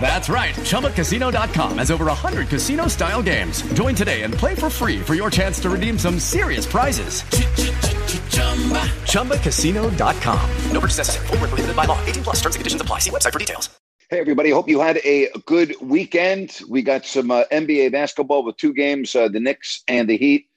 That's right. ChumbaCasino.com has over 100 casino style games. Join today and play for free for your chance to redeem some serious prizes. ChumbaCasino.com. No purchase necessary. Void were prohibited by law. 18 plus. Terms and conditions apply. See website for details. Hey, everybody. Hope you had a good weekend. We got some uh, NBA basketball with two games, uh, the Knicks and the Heat,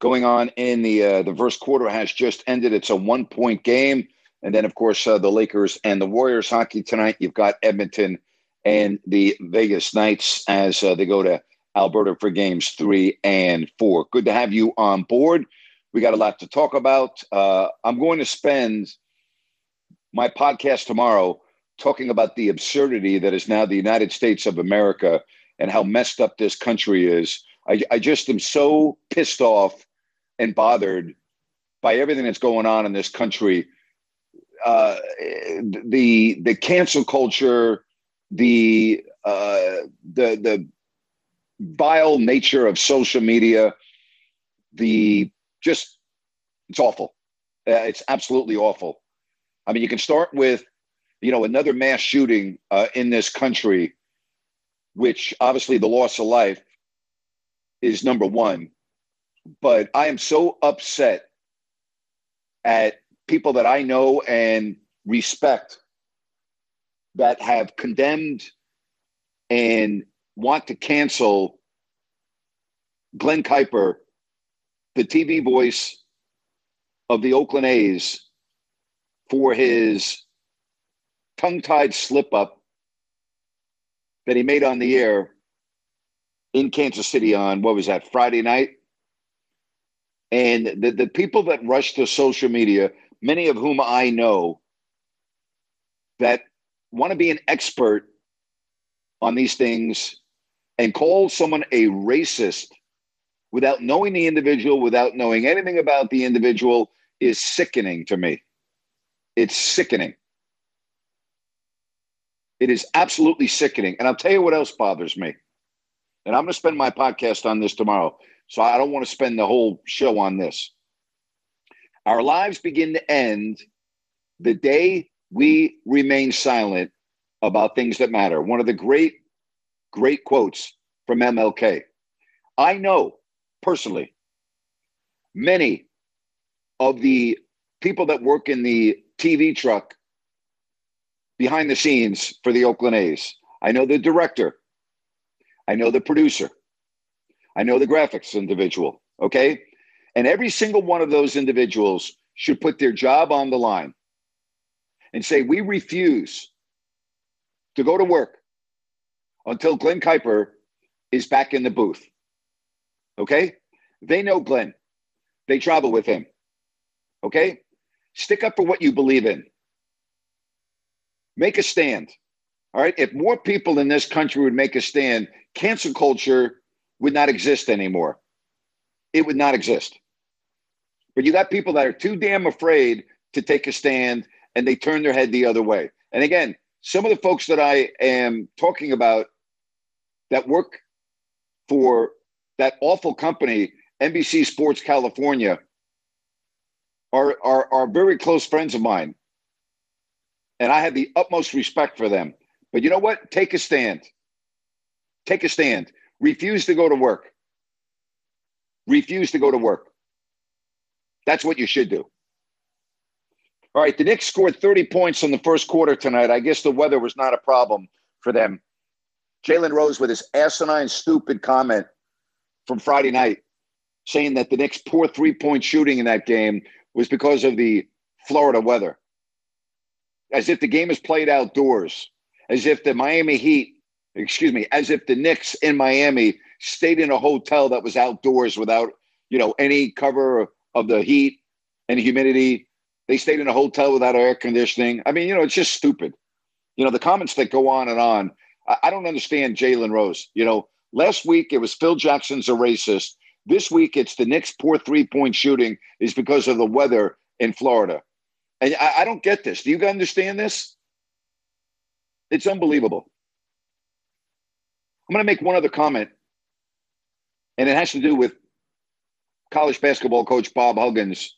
going on in the uh, the first quarter has just ended. It's a one point game. And then, of course, uh, the Lakers and the Warriors hockey tonight. You've got Edmonton and the Vegas Knights as uh, they go to Alberta for games three and four. Good to have you on board. We got a lot to talk about. Uh, I'm going to spend my podcast tomorrow talking about the absurdity that is now the United States of America and how messed up this country is. I, I just am so pissed off and bothered by everything that's going on in this country. Uh, the the cancel culture, the uh, the the vile nature of social media, the just it's awful. Uh, it's absolutely awful. I mean, you can start with you know another mass shooting uh, in this country, which obviously the loss of life is number one. But I am so upset at people that I know and respect that have condemned and want to cancel Glenn Kuiper, the TV voice of the Oakland A's, for his tongue tied slip up that he made on the air in Kansas City on what was that, Friday night? And the, the people that rush to social media, many of whom I know, that want to be an expert on these things and call someone a racist without knowing the individual, without knowing anything about the individual, is sickening to me. It's sickening. It is absolutely sickening. And I'll tell you what else bothers me. And I'm going to spend my podcast on this tomorrow. So I don't want to spend the whole show on this. Our lives begin to end the day we remain silent about things that matter. One of the great, great quotes from MLK. I know personally many of the people that work in the TV truck behind the scenes for the Oakland A's. I know the director. I know the producer. I know the graphics individual. Okay. And every single one of those individuals should put their job on the line and say, we refuse to go to work until Glenn Kuiper is back in the booth. Okay? They know Glenn, they travel with him. Okay? Stick up for what you believe in. Make a stand. All right? If more people in this country would make a stand, cancel culture would not exist anymore. It would not exist. But you got people that are too damn afraid to take a stand and they turn their head the other way. And again, some of the folks that I am talking about that work for that awful company, NBC Sports California, are, are, are very close friends of mine. And I have the utmost respect for them. But you know what? Take a stand. Take a stand. Refuse to go to work. Refuse to go to work. That's what you should do. All right, the Knicks scored 30 points in the first quarter tonight. I guess the weather was not a problem for them. Jalen Rose with his asinine, stupid comment from Friday night saying that the Knicks' poor three point shooting in that game was because of the Florida weather. as if the game is played outdoors, as if the Miami Heat, excuse me, as if the Knicks in Miami stayed in a hotel that was outdoors without, you know, any cover of the heat and humidity. They stayed in a hotel without air conditioning. I mean, you know, it's just stupid. You know, the comments that go on and on. I, I don't understand Jalen Rose. You know, last week it was Phil Jackson's a racist. This week it's the Knicks' poor three point shooting is because of the weather in Florida. And I, I don't get this. Do you understand this? It's unbelievable. I'm going to make one other comment, and it has to do with college basketball coach Bob Huggins,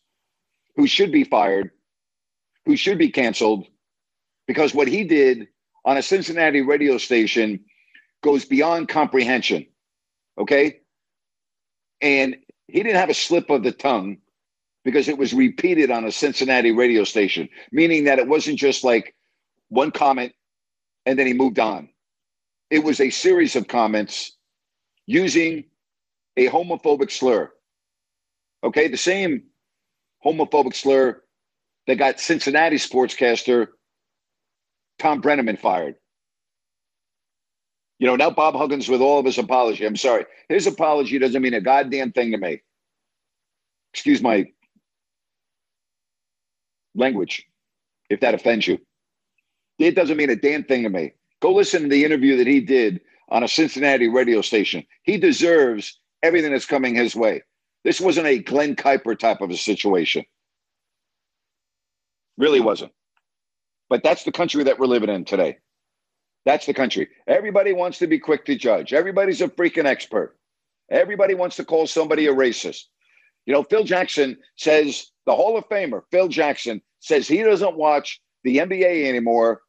who should be fired, who should be canceled, because what he did on a Cincinnati radio station goes beyond comprehension. Okay. And he didn't have a slip of the tongue because it was repeated on a Cincinnati radio station, meaning that it wasn't just like one comment and then he moved on. It was a series of comments using a homophobic slur. Okay, the same homophobic slur that got Cincinnati sportscaster Tom Brennaman fired. You know, now Bob Huggins, with all of his apology, I'm sorry, his apology doesn't mean a goddamn thing to me. Excuse my language, if that offends you. It doesn't mean a damn thing to me. Go listen to the interview that he did on a Cincinnati radio station. He deserves everything that's coming his way. This wasn't a Glenn Kuiper type of a situation. Really wasn't. But that's the country that we're living in today. That's the country. Everybody wants to be quick to judge. Everybody's a freaking expert. Everybody wants to call somebody a racist. You know, Phil Jackson says, the Hall of Famer, Phil Jackson, says he doesn't watch the NBA anymore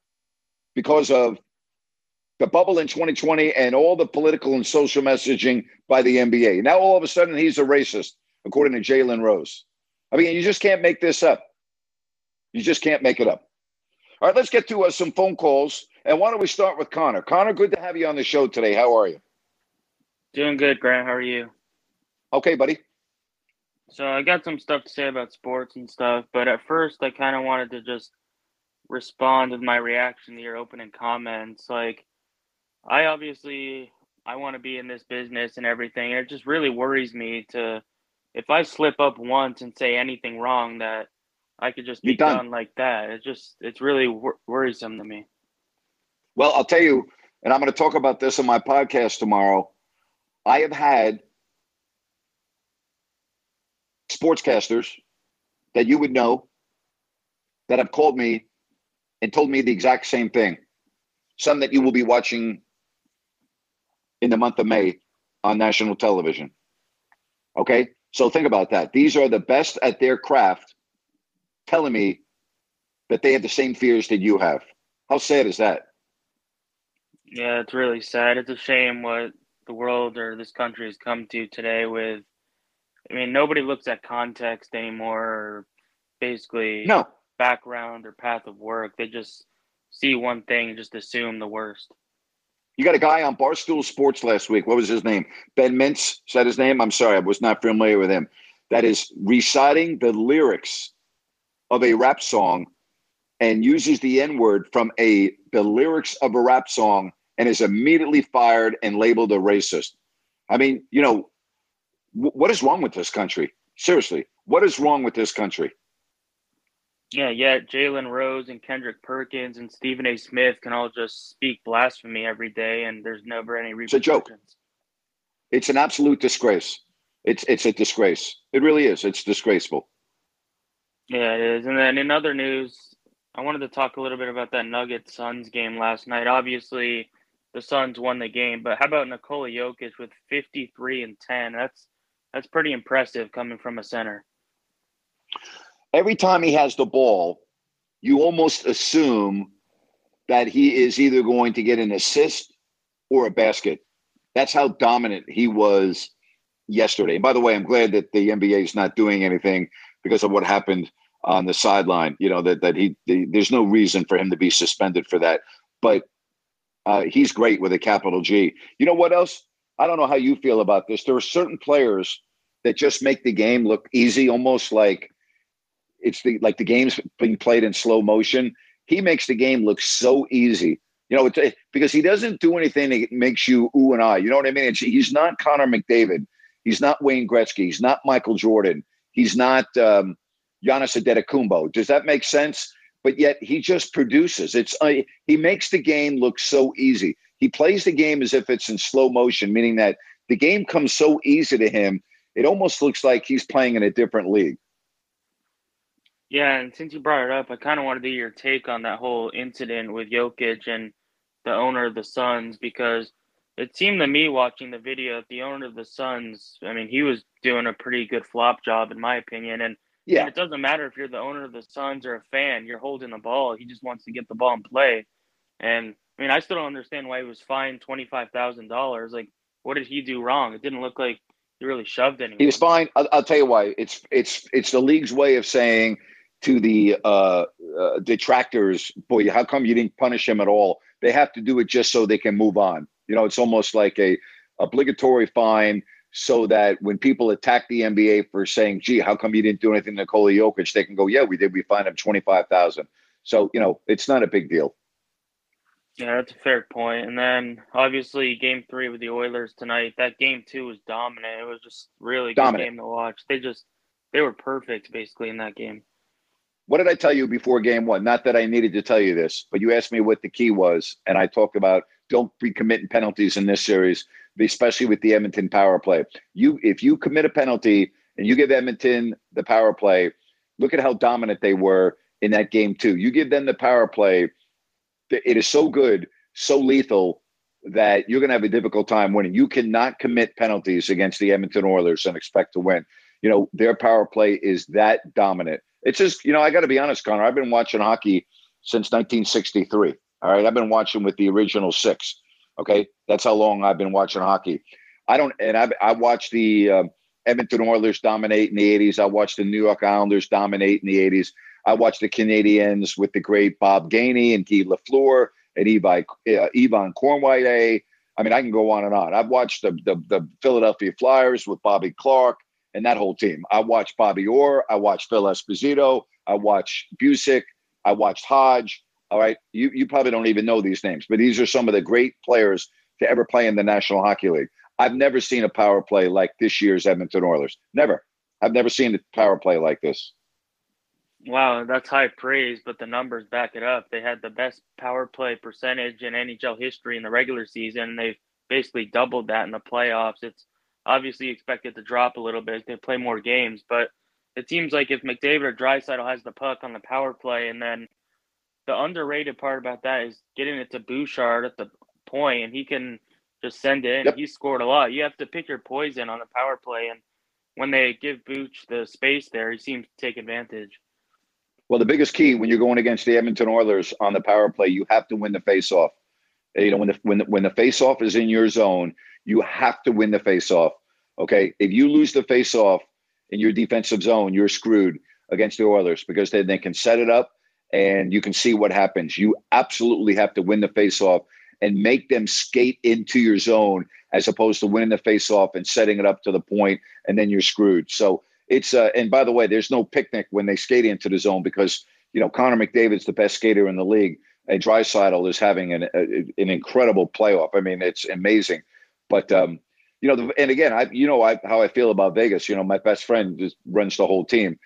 because of the bubble in 2020 and all the political and social messaging by the NBA. Now, all of a sudden, he's a racist, according to Jalen Rose. I mean, you just can't make this up. You just can't make it up. All right, let's get to uh, some phone calls. And why don't we start with Connor? Connor, good to have you on the show today. How are you? Doing good, Grant. How are you? Okay, buddy. So I got some stuff to say about sports and stuff, but at first I kind of wanted to just respond with my reaction to your opening comments. Like, I obviously I want to be in this business and everything. It just really worries me to if I slip up once and say anything wrong that I could just be done. done. like that. It's just it's really wor- worrisome to me. Well, I'll tell you, and I'm going to talk about this on my podcast tomorrow. I have had sportscasters that you would know that have called me and told me the exact same thing. Some that you will be watching in the month of May on national television. Okay? So think about that. These are the best at their craft telling me that they have the same fears that you have. How sad is that? Yeah, it's really sad. It's a shame what the world or this country has come to today with I mean, nobody looks at context anymore or basically no background or path of work. They just see one thing and just assume the worst. You got a guy on Barstool Sports last week. What was his name? Ben Mintz. Is that his name? I'm sorry, I was not familiar with him. That is reciting the lyrics of a rap song and uses the N word from a the lyrics of a rap song and is immediately fired and labeled a racist. I mean, you know, w- what is wrong with this country? Seriously, what is wrong with this country? Yeah, yeah. Jalen Rose and Kendrick Perkins and Stephen A. Smith can all just speak blasphemy every day, and there's never any repercussions. It's a joke. It's an absolute disgrace. It's it's a disgrace. It really is. It's disgraceful. Yeah, it is. And then in other news, I wanted to talk a little bit about that Nuggets Suns game last night. Obviously, the Suns won the game, but how about Nikola Jokic with 53 and 10? That's that's pretty impressive coming from a center. Every time he has the ball, you almost assume that he is either going to get an assist or a basket. That's how dominant he was yesterday. And by the way, I'm glad that the NBA is not doing anything because of what happened on the sideline. You know that that he the, there's no reason for him to be suspended for that. But uh, he's great with a capital G. You know what else? I don't know how you feel about this. There are certain players that just make the game look easy, almost like it's the like the game's being played in slow motion. he makes the game look so easy. You know, it's, because he doesn't do anything that makes you ooh and ah. You know what I mean? It's, he's not Connor McDavid. He's not Wayne Gretzky. He's not Michael Jordan. He's not um, Giannis Antetokounmpo. Does that make sense? But yet he just produces. It's uh, he makes the game look so easy. He plays the game as if it's in slow motion, meaning that the game comes so easy to him. It almost looks like he's playing in a different league. Yeah, and since you brought it up, I kind of wanted to get your take on that whole incident with Jokic and the owner of the Suns because it seemed to me watching the video that the owner of the Suns, I mean, he was doing a pretty good flop job in my opinion. And yeah, it doesn't matter if you're the owner of the Suns or a fan, you're holding the ball. He just wants to get the ball and play. And I mean, I still don't understand why he was fined twenty five thousand dollars. Like, what did he do wrong? It didn't look like he really shoved anyone. He was fine. I'll, I'll tell you why. It's it's it's the league's way of saying to the uh, uh, detractors, boy, how come you didn't punish him at all? They have to do it just so they can move on. You know, it's almost like a obligatory fine so that when people attack the NBA for saying, "Gee, how come you didn't do anything to Nikola Jokic?" they can go, "Yeah, we did. We fined him twenty five thousand. So you know, it's not a big deal. Yeah, that's a fair point. And then obviously game three with the Oilers tonight. That game two was dominant. It was just really good dominant. game to watch. They just they were perfect basically in that game. What did I tell you before game one? Not that I needed to tell you this, but you asked me what the key was, and I talked about don't be committing penalties in this series, especially with the Edmonton power play. You, if you commit a penalty and you give Edmonton the power play, look at how dominant they were in that game too. You give them the power play, it is so good, so lethal that you're going to have a difficult time winning. You cannot commit penalties against the Edmonton Oilers and expect to win. You know their power play is that dominant it's just, you know, I got to be honest, Connor. I've been watching hockey since 1963. All right. I've been watching with the original six. Okay. That's how long I've been watching hockey. I don't, and I, I watched the uh, Edmonton Oilers dominate in the 80s. I watched the New York Islanders dominate in the 80s. I watched the Canadiens with the great Bob Gainey and Guy Lafleur and Evi, uh, Yvan Cournoyer. I mean, I can go on and on. I've watched the, the, the Philadelphia Flyers with Bobby Clarke and that whole team. I watched Bobby Orr. I watched Phil Esposito. I watched Bucyk. I watched Hodge. All right. You, you probably don't even know these names, but these are some of the great players to ever play in the National Hockey League. I've never seen a power play like this year's Edmonton Oilers. Never. I've never seen a power play like this. Wow, that's high praise, but the numbers back it up. They had the best power play percentage in NHL history in the regular season. and They've basically doubled that in the playoffs. It's obviously expect it to drop a little bit. They play more games, but it seems like if McDavid or Draisaitl has the puck on the power play, and then the underrated part about that is getting it to Bouchard at the point, and he can just send it in. Yep. He scored a lot. You have to pick your poison on the power play, and when they give Booch the space there, he seems to take advantage. Well, the biggest key when you're going against the Edmonton Oilers on the power play, you have to win the faceoff. You know, when the when the, when the faceoff is in your zone, you have to win the faceoff. Okay. If you lose the faceoff in your defensive zone, you're screwed against the Oilers because then they can set it up and you can see what happens. You absolutely have to win the faceoff and make them skate into your zone as opposed to winning the faceoff and setting it up to the point and then you're screwed. So it's uh, and by the way, there's no picnic when they skate into the zone because you know Connor McDavid's the best skater in the league. And Draisaitl is having an a, an incredible playoff. I mean, it's amazing. But um, you know, the, and again, I you know I, how I feel about Vegas. You know, my best friend just runs the whole team.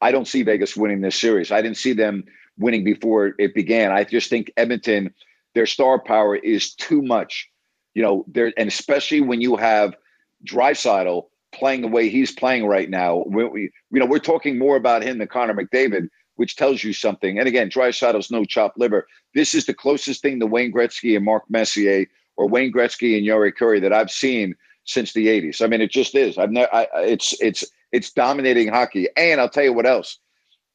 I don't see Vegas winning this series. I didn't see them winning before it began. I just think Edmonton, their star power is too much. You know, there and especially when you have Draisaitl playing the way he's playing right now. We, we, you know, we're talking more about him than Connor McDavid, which tells you something. And again, Draisaitl's no chopped liver. This is the closest thing to Wayne Gretzky and Mark Messier or Wayne Gretzky and Jari Kurri that I've seen since the 80s. I mean, it just is. I've never, I, it's, it's, it's dominating hockey. And I'll tell you what else.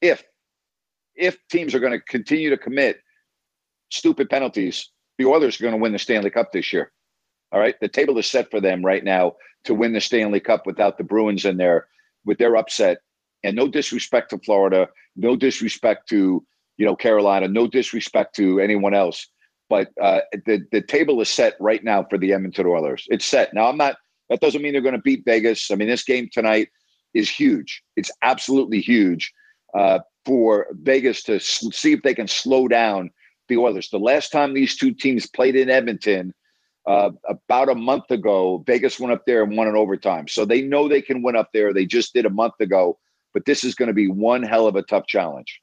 If, if teams are going to continue to commit stupid penalties, the Oilers are going to win the Stanley Cup this year. All right. The table is set for them right now to win the Stanley Cup without the Bruins in there with their upset. And no disrespect to Florida, no disrespect to, you know, Carolina, no disrespect to anyone else. But uh, the the table is set right now for the Edmonton Oilers. It's set. Now I'm not. That doesn't mean they're going to beat Vegas. I mean, this game tonight is huge. It's absolutely huge. Uh, for Vegas to s- see if they can slow down the Oilers. The last time these two teams played in Edmonton, uh, about a month ago, Vegas went up there and won in overtime. So they know they can win up there. They just did a month ago, but this is going to be one hell of a tough challenge.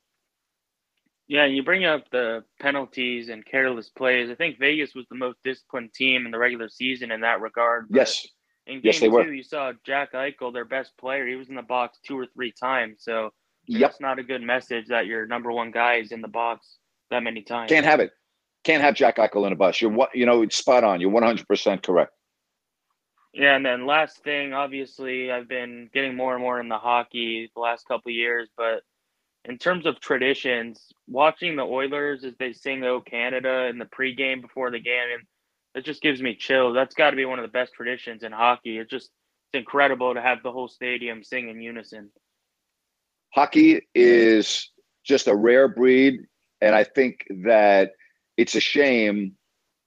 Yeah, and you bring up the penalties and careless plays. I think Vegas was the most disciplined team in the regular season in that regard. Yes. In game Yes, they two, were. you saw Jack Eichel, their best player. He was in the box two or three times. So Yep. that's not a good message that your number one guy is in the box that many times. Can't have it. Can't have Jack Eichel in a bus. You're what you know. It's spot on. You're 100 percent correct. Yeah, and then last thing, obviously, I've been getting more and more in the hockey the last couple of years, but in terms of traditions, watching the Oilers as they sing "Oh Canada" in the pregame before the game, and it just gives me chills. That's got to be one of the best traditions in hockey. It's just it's incredible to have the whole stadium sing in unison. Hockey is just a rare breed, and I think that it's a shame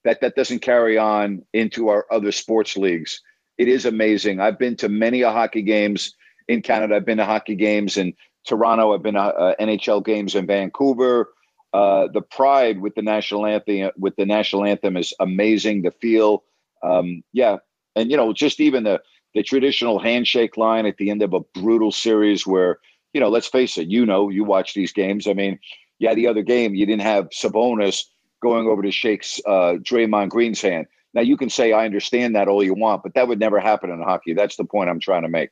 that that doesn't carry on into our other sports leagues. It is amazing. I've been to many a hockey games in Canada. I've been to hockey games in Toronto. I've been to uh, NHL games in Vancouver. Uh, the pride with the national anthem with the national anthem is amazing. The feel, um, yeah, and you know, just even the the traditional handshake line at the end of a brutal series where you know, let's face it, you know, you watch these games. I mean, yeah, the other game you didn't have Sabonis going over to shake uh, Draymond Green's hand. Now you can say I understand that all you want, but that would never happen in hockey. That's the point I'm trying to make.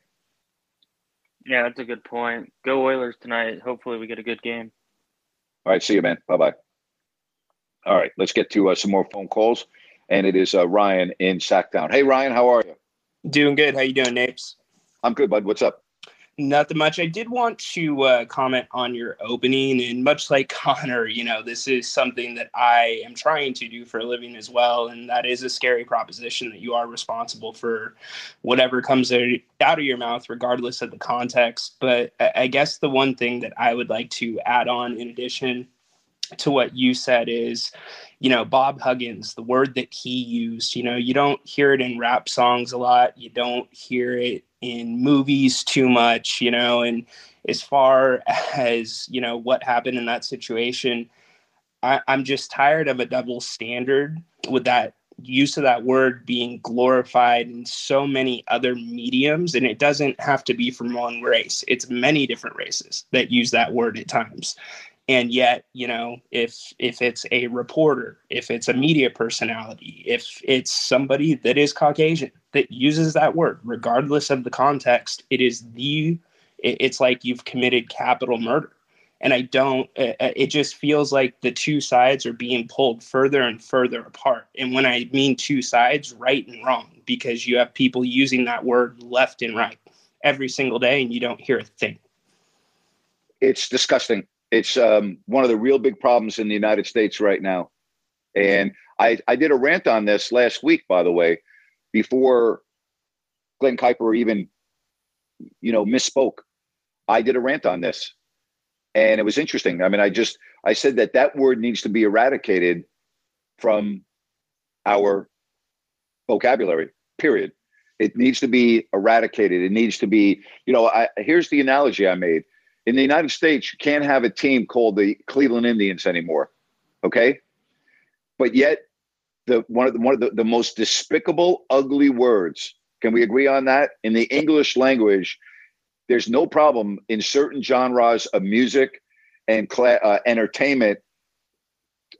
Yeah, that's a good point. Go Oilers tonight. Hopefully, we get a good game. All right, see you, man. Bye bye. All right, let's get to uh, some more phone calls, and it is uh, Ryan in Sactown. Hey, Ryan, how are you? Doing good. How you doing, Napes? I'm good, bud. What's up? Nothing much. I did want to uh, comment on your opening, and much like Connor, you know, this is something that I am trying to do for a living as well, and that is a scary proposition that you are responsible for whatever comes out of your mouth, regardless of the context. But I I guess the one thing that I would like to add on, in addition to what you said, is you know, Bob Huggins, the word that he used, you know, you don't hear it in rap songs a lot. You don't hear it in movies too much, you know, and as far as, you know, what happened in that situation, I, I'm just tired of a double standard with that use of that word being glorified in so many other mediums. And it doesn't have to be from one race, it's many different races that use that word at times and yet you know if if it's a reporter if it's a media personality if it's somebody that is caucasian that uses that word regardless of the context it is the it's like you've committed capital murder. And i don't uh, uh, it just feels like the two sides are being pulled further and further apart. And when i mean two sides right and wrong because you have people using that word left and right every single day and you don't hear a thing. It's disgusting. It's um, one of the real big problems in the United States right now. And I, I did a rant on this last week, by the way, before Glenn Kuiper even, you know, misspoke. I did a rant on this, and it was interesting. I mean, I just I said that that word needs to be eradicated from our vocabulary. Period. It needs to be eradicated. It needs to be, you know. I here's the analogy I made in the United States, you can't have a team called the Cleveland Indians anymore. Okay. But yet, the one of the one of the, the most despicable, ugly words. Can we agree on that? In the English language, there's no problem in certain genres of music and cla- uh, entertainment.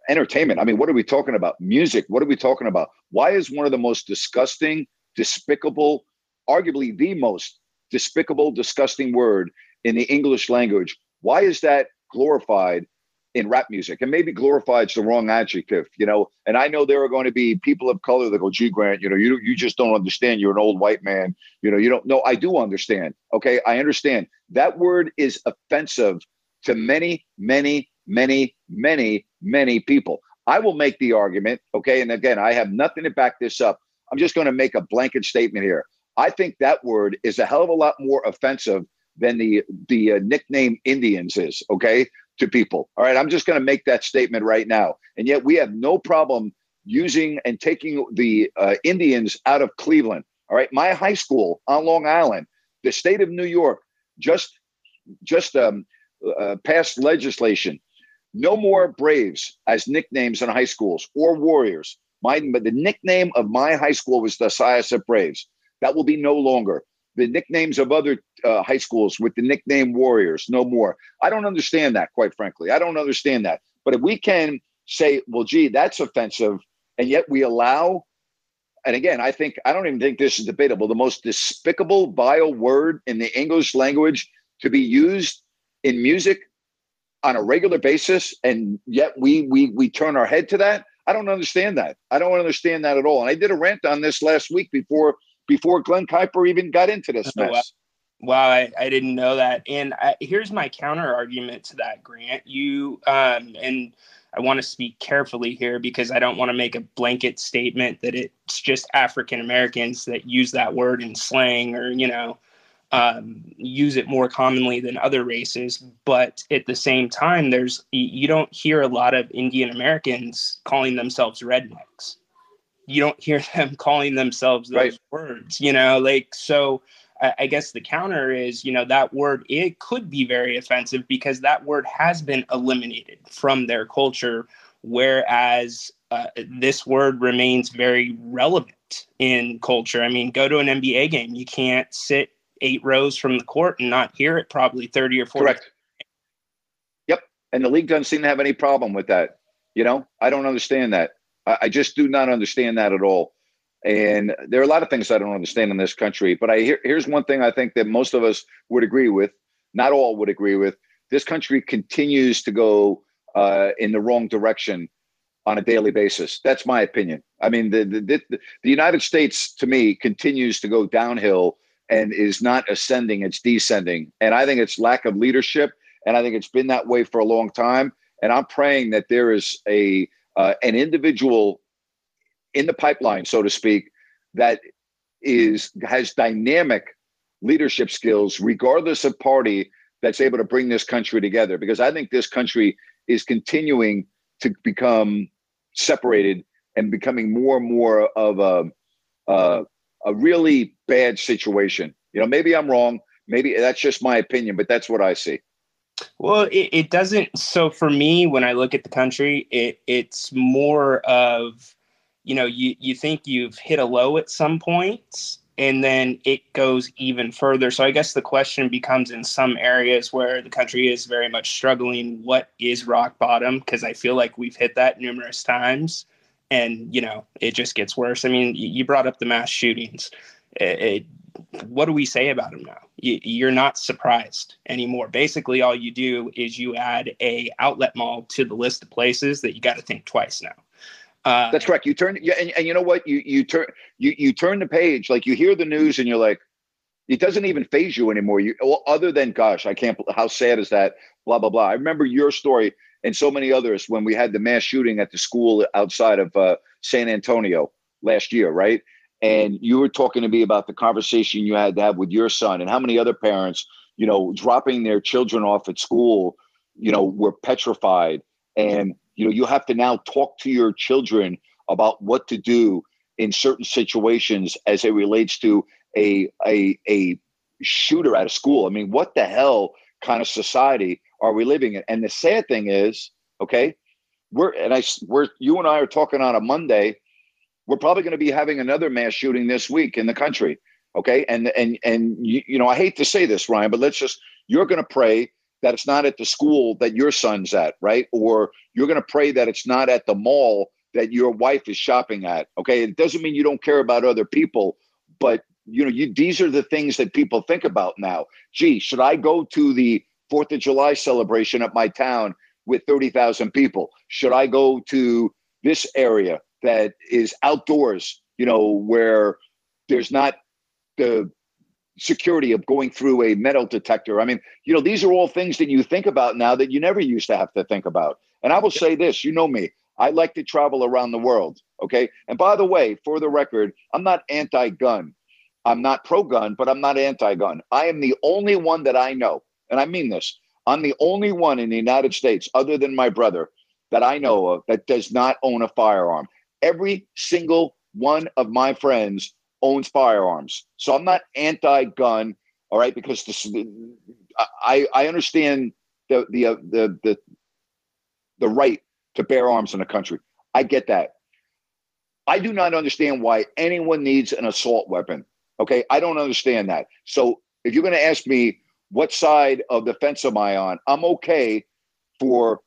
Entertainment. I mean, what are we talking about? Music. What are we talking about? Why is one of the most disgusting, despicable, arguably the most despicable, disgusting word in the English language. Why is that glorified in rap music? And maybe glorified is the wrong adjective, you know. And I know there are going to be people of color that go, "Gee, Grant, you know, you you just don't understand. You're an old white man. You know, you don't. No, I do understand. Okay, I understand. That word is offensive to many, many, many, many, many people. I will make the argument. Okay, and again, I have nothing to back this up. I'm just going to make a blanket statement here. I think that word is a hell of a lot more offensive than the the uh, nickname Indians is. Okay, to people. All right, I'm just going to make that statement right now. And yet we have no problem using and taking the uh, Indians out of Cleveland. All right, my high school on Long Island, the state of New York, just just um, uh, passed legislation. No more Braves as nicknames in high schools or Warriors. My, but the nickname of my high school was the Syosset Braves. That will be no longer. The nicknames of other uh, high schools with the nickname Warriors, no more. I don't understand that, quite frankly. I don't understand that. But if we can say, well, gee, that's offensive, and yet we allow, and again, I think, I don't even think this is debatable, the most despicable, vile word in the English language to be used in music on a regular basis, and yet we we we turn our head to that. I don't understand that. I don't understand that at all. And I did a rant on this last week before before Glenn Kuiper even got into this Oh, mess. Wow, I, I didn't know that. And I, here's my counter argument to that, Grant. You um, and I want to speak carefully here because I don't want to make a blanket statement that it's just African Americans that use that word in slang or you know um, use it more commonly than other races. But at the same time, there's you don't hear a lot of Indian Americans calling themselves rednecks. You don't hear them calling themselves those Right. words. You know, like so. I guess the counter is, you know, that word it could be very offensive because that word has been eliminated from their culture, whereas uh, this word remains very relevant in culture. I mean, go to an NBA game, you can't sit eight rows from the court and not hear it probably thirty or forty. Correct. Yep. And the league doesn't seem to have any problem with that. You know, I don't understand that. I, just do not understand that at all. And there are a lot of things I don't understand in this country. But I hear, here's one thing I think that most of us would agree with. Not all would agree with. This country continues to go uh, in the wrong direction on a daily basis. That's my opinion. I mean, the, the the the United States to me continues to go downhill and is not ascending; it's descending. And I think it's lack of leadership, and I think it's been that way for a long time. And I'm praying that there is a uh, an individual in the pipeline, so to speak, that is has dynamic leadership skills, regardless of party, that's able to bring this country together. Because I think this country is continuing to become separated and becoming more and more of a a, a really bad situation. You know, maybe I'm wrong. Maybe that's just my opinion, but that's what I see. Well, it, it doesn't. So for me, when I look at the country, it it's more of, you know, you you think you've hit a low at some points, and then it goes even further. So I guess the question becomes in some areas where the country is very much struggling, what is rock bottom? Because I feel like we've hit that numerous times, and you know, it just gets worse. I mean, you brought up the mass shootings. It, it, what do we say about him now? You, you're not surprised anymore. Basically, all you do is you add a outlet mall to the list of places that you got to think twice now. Uh, That's correct. You turn, and, and you know what? You you turn you you turn the page. Like you hear the news, and you're like, it doesn't even faze you anymore. You well, other than, gosh, I can't. How sad is that? Blah blah blah. I remember your story and so many others when we had the mass shooting at the school outside of uh, San Antonio last year, right? And you were talking to me about the conversation you had to have with your son and how many other parents, you know, dropping their children off at school, you know, were petrified. And, you know, you have to now talk to your children about what to do in certain situations as it relates to a a a shooter at a school. I mean, what the hell kind of society are we living in? And the sad thing is, okay, we're and I we're you and I are talking on a Monday. We're probably going to be having another mass shooting this week in the country. Okay, and and and you, you know I hate to say this, Ryan, but let's just you're going to pray that it's not at the school that your son's at, right? Or you're going to pray that it's not at the mall that your wife is shopping at. Okay, it doesn't mean you don't care about other people, but you know you these are the things that people think about now. Gee, should I go to the Fourth of July celebration at my town with thirty thousand people? Should I go to this area that is outdoors? You know where there's not the security of going through a metal detector. I mean, you know, these are all things that you think about now that you never used to have to think about. And I will say this, you know me, I like to travel around the world. Okay. And by the way, for the record, I'm not anti gun. I'm not pro gun, but I'm not anti gun. I am the only one that I know, and I mean this I'm the only one in the United States, other than my brother, that I know of that does not own a firearm. Every single one of my friends owns firearms. So I'm not anti gun, all right, because this, I, I understand the the uh, the the the right to bear arms in the country. I get that. I do not understand why anyone needs an assault weapon. Okay, I don't understand that. So if you're going to ask me what side of the fence am I on, I'm okay for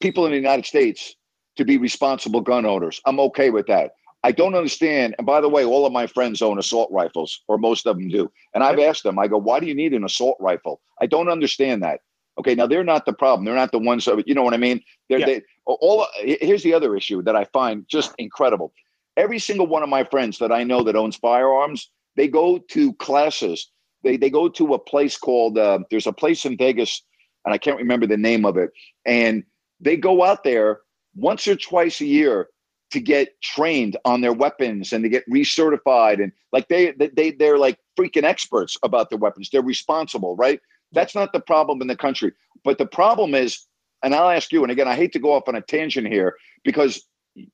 people in the United States to be responsible gun owners. I'm okay with that. I don't understand. And by the way, all of my friends own assault rifles, or most of them do. And I've asked them, I go, why do you need an assault rifle? I don't understand that. Okay, now they're not the problem. They're not the ones that you know what I mean. They're Yeah. they all. Here's the other issue that I find just incredible. Every single one of my friends that I know that owns firearms, they go to classes. They they go to a place called. Uh, there's a place in Vegas, and I can't remember the name of it. And they go out there once or twice a year to get trained on their weapons and to get recertified and like they they they're like freaking experts about their weapons. They're responsible, right? That's not the problem in the country. But the problem is, and I'll ask you, and again, I hate to go off on a tangent here because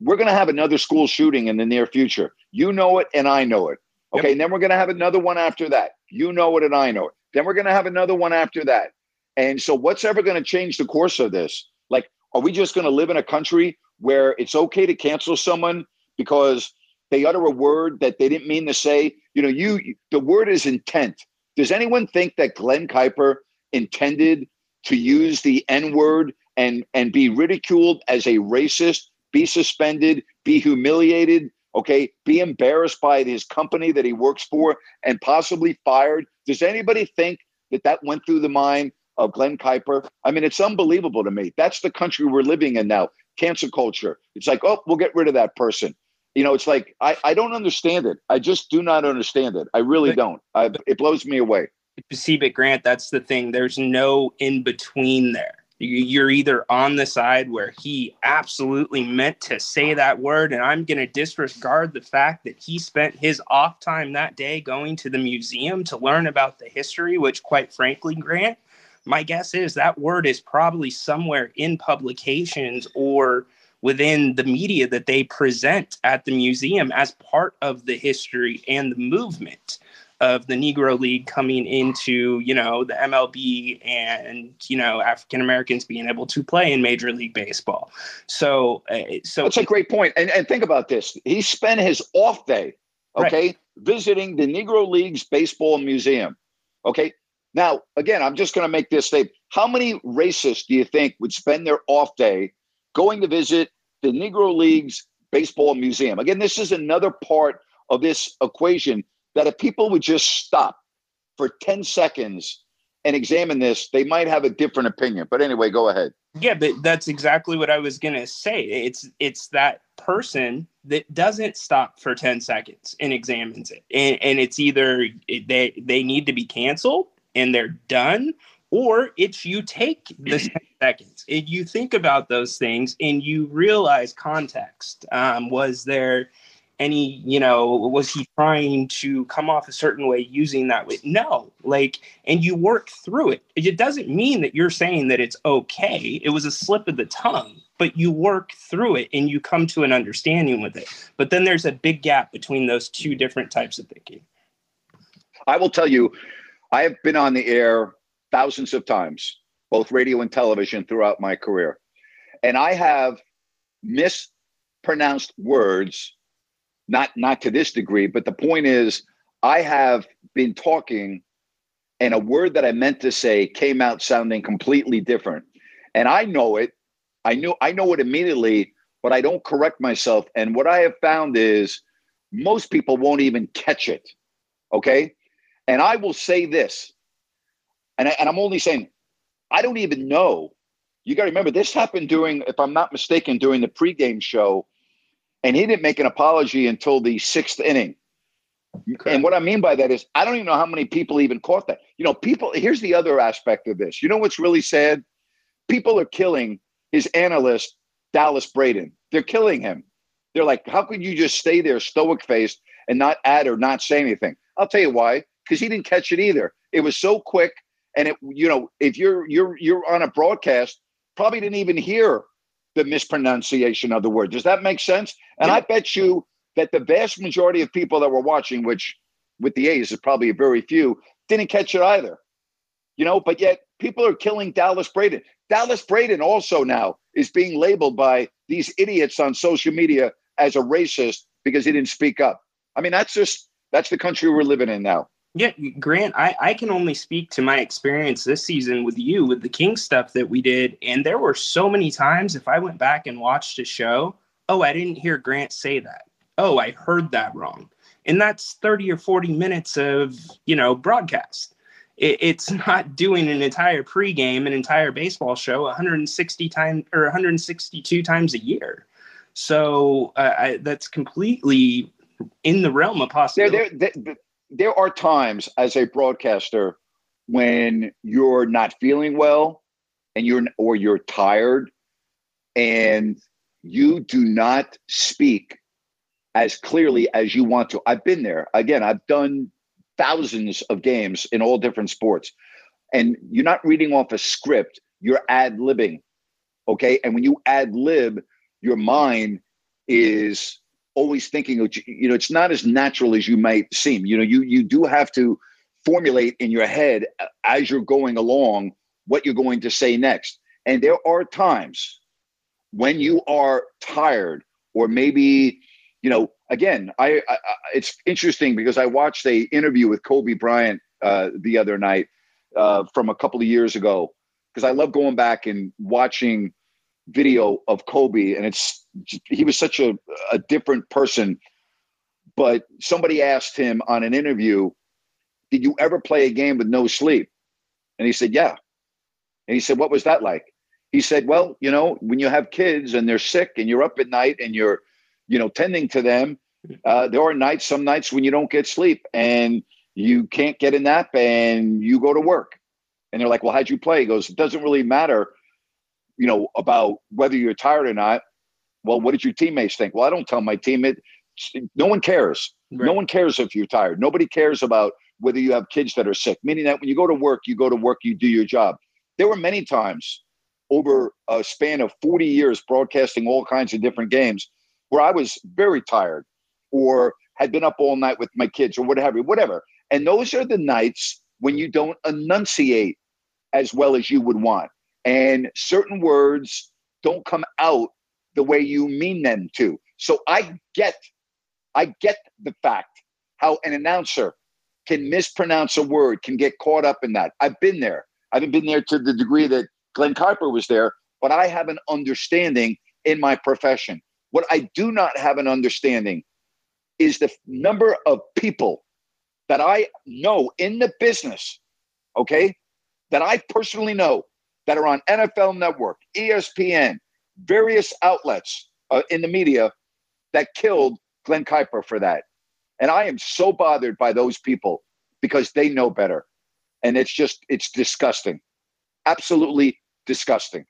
we're going to have another school shooting in the near future. You know it, and I know it. Okay, and then we're going to have another one after that. You know it, and I know it. Then we're going to have another one after that. And so, what's ever going to change the course of this? Like, are we just going to live in a country where it's okay to cancel someone because they utter a word that they didn't mean to say? You know, you the word is intent. Does anyone think that Glenn Kuiper intended to use the N word and and be ridiculed as a racist, be suspended, be humiliated, okay, be embarrassed by his company that he works for, and possibly fired? Does anybody think that that went through the mind of Glenn Kuiper? I mean, it's unbelievable to me. That's the country we're living in now. Cancel culture. It's like, oh, we'll get rid of that person. You know, it's like I, I don't understand it. I just do not understand it. I really But- don't. I, it blows me away. see, but Grant, that's the thing. There's no in between there. You're either on the side where he absolutely meant to say that word, and I'm going to disregard the fact that he spent his off time that day going to the museum to learn about the history, which, quite frankly, Grant, my guess is that word is probably somewhere in publications or within the media that they present at the museum as part of the history and the movement of the Negro League coming into, you know, the MLB and, you know, African Americans being able to play in Major League Baseball. So, uh, so That's a great point. And, and think about this. He spent his off day, okay, visiting the Negro Leagues Baseball Museum. Okay. Now, again, I'm just going to make this statement. How many racists do you think would spend their off day going to visit the Negro Leagues Baseball Museum? Again, this is another part of this equation that if people would just stop for 10 seconds and examine this, they might have a different opinion. But anyway, go ahead. Yeah, but that's exactly what I was gonna say. It's it's that person that doesn't stop for 10 seconds and examines it. And and it's either they they need to be canceled and they're done, or it's you take the seconds and you think about those things and you realize context. Um, was there any you know was he trying to come off a certain way using that way? No like and you work through it. It doesn't mean that you're saying that it's okay. It was a slip of the tongue but you work through it and you come to an understanding with it. But then there's a big gap between those two different types of thinking. I will tell you, I have been on the air thousands of times, both radio and television throughout my career. And I have mispronounced words, not not to this degree, but the point is I have been talking and a word that I meant to say came out sounding completely different. And I know it. I knew I know it immediately, but I don't correct myself. And what I have found is most people won't even catch it. Okay. And I will say this, and, I, and I'm only saying, I don't even know. You got to remember, this happened during, if I'm not mistaken, during the pregame show, and he didn't make an apology until the sixth inning. And what I mean by that is, I don't even know how many people even caught that. You know, people, here's the other aspect of this. You know what's really sad? People are killing his analyst, Dallas Braden. They're killing him. They're like, how could you just stay there stoic faced and not add or not say anything? I'll tell you why because he didn't catch it either. It was so quick, and it you know if you're you're you're on a broadcast, probably didn't even hear the mispronunciation of the word. Does that make sense? And I bet you that the vast majority of people that were watching, which with the A's is probably a very few, didn't catch it either. You know, but yet People are killing Dallas Braden. Dallas Braden also now is being labeled by these idiots on social media as a racist because he didn't speak up. I mean, that's just that's the country we're living in now. Yeah, Grant, I, I can only speak to my experience this season with you with the King stuff that we did. And there were so many times if I went back and watched a show, oh, I didn't hear Grant say that. Oh, I heard that wrong. And that's 30 or 40 minutes of, you know, broadcast. It, it's not doing an entire pregame, an entire baseball show 160 times or 162 times a year. So uh, I, that's completely in the realm of possibility. There, there, there are times as a broadcaster when you're not feeling well and you're or you're tired and you do not speak as clearly as you want to. I've been there. Again, I've done thousands of games in all different sports. And you're not reading off a script, you're ad libbing. Okay. And when you ad lib, your mind is always thinking you know, it's not as natural as you might seem. You know, you you do have to formulate in your head as you're going along what you're going to say next. And there are times when you are tired or maybe you know again I, I, it's interesting because i watched a interview with kobe bryant uh, the other night uh, from a couple of years ago because i love going back and watching video of kobe and it's he was such a, a different person but somebody asked him on an interview did you ever play a game with no sleep and he said yeah and he said what was that like he said, well, you know, when you have kids and they're sick and you're up at night and you're, you know, tending to them, uh, there are nights, some nights when you don't get sleep and you can't get a nap and you go to work. And they're like, well, how'd you play? He goes, it doesn't really matter, you know, about whether you're tired or not. Well, what did your teammates think? Well, I don't tell my teammate. No one cares. Right. No one cares if you're tired. Nobody cares about whether you have kids that are sick, meaning that when you go to work, you go to work, you do your job. There were many times over a span of 40 years broadcasting all kinds of different games where I was very tired or had been up all night with my kids or whatever, whatever. And those are the nights when you don't enunciate as well as you would want. And certain words don't come out the way you mean them to. So I get, I get the fact how an announcer can mispronounce a word, can get caught up in that. I've been there. I haven't been there to the degree that Glen Kuiper was there, but I have an understanding in my profession. What I do not have an understanding is the number of people that I know in the business, okay, that I personally know that are on NFL Network, ESPN, various outlets uh, in the media that killed Glen Kuiper for that. And I am so bothered by those people because they know better. And it's just, it's disgusting. Absolutely disgusting.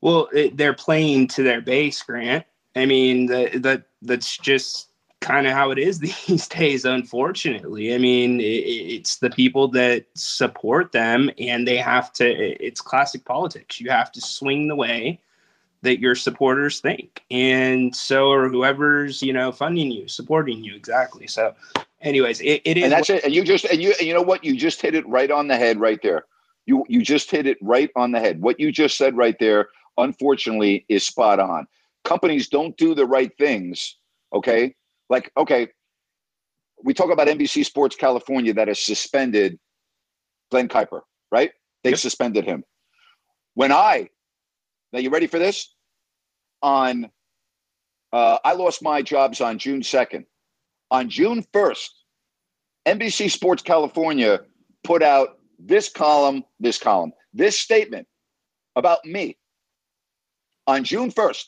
Well, it, they're playing to their base, Grant. I mean, that that that's just kind of how it is these days. Unfortunately, I mean, it, it's the people that support them, and they have to. It's classic politics. You have to swing the way that your supporters think, and so or whoever's you know funding you, supporting you, exactly. So, anyways, it, it is. And that's it. And you just and you and you know what? You just hit it right on the head, right there. You you just hit it right on the head. What you just said right there, unfortunately, is spot on. Companies don't do the right things. Okay, like okay, we talk about NBC Sports California that has suspended glen Kuiper, right? They've yep. suspended him. When I now, you ready for this? On uh, I lost my jobs on June second. On June first, NBC Sports California put out this column, this column, this statement about me on June 1st,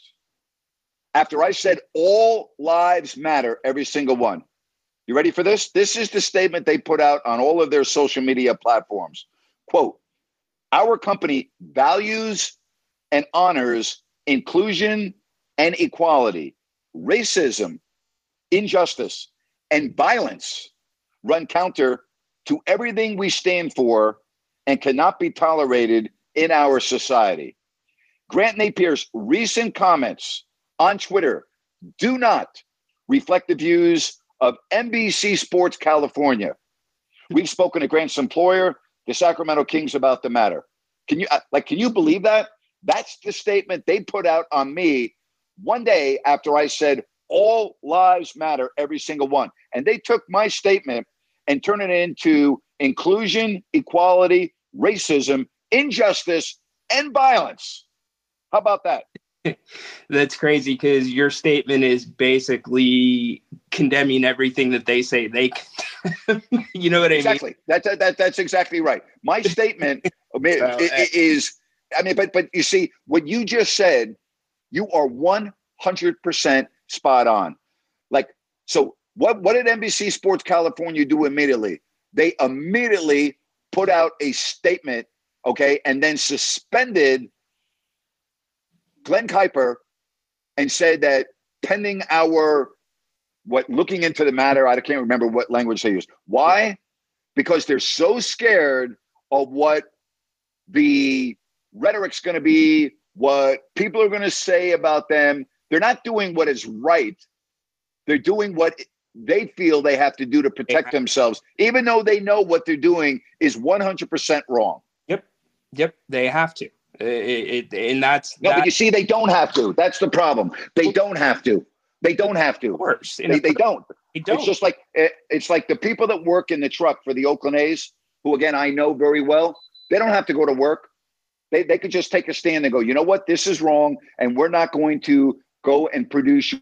after I said all lives matter, every single one. You ready for this? This is the statement they put out on all of their social media platforms. Quote, our company values and honors inclusion and equality, racism, injustice, and violence run counter to everything we stand for and cannot be tolerated in our society. Grant Napier's recent comments on Twitter do not reflect the views of NBC Sports California. We've spoken to Grant's employer, the Sacramento Kings about the matter. Can you uh, like? Can you believe that? That's the statement they put out on me one day after I said all lives matter, every single one, and they took my statement and turned it into inclusion, equality, racism, injustice, and violence. How about that? That's crazy because your statement is basically condemning everything that they say they. you know what I exactly. mean? That, that, that that's exactly right. My statement eh. is, I mean, but but you see what you just said. You are one hundred percent spot on. Like so, what what did NBC Sports California do immediately? They immediately put out a statement, okay, and then suspended Glen Kuiper and said that pending our what looking into the matter, I can't remember what language they used. Why? Because they're so scared of what the rhetoric's going to be, what people are going to say about them. They're not doing what is right. They're doing what they feel they have to do to protect themselves, even though they know what they're doing is 100% wrong. Yep. Yep. They have to. It, it, and that's no, but you see, they don't have to. That's the problem. They don't have to. They don't have to. Of course, they, they don't. They don't. It's just like it's like the people that work in the truck for the Oakland A's, who again I know very well. They don't have to go to work. They they could just take a stand and go. You know what? This is wrong, and we're not going to go and produce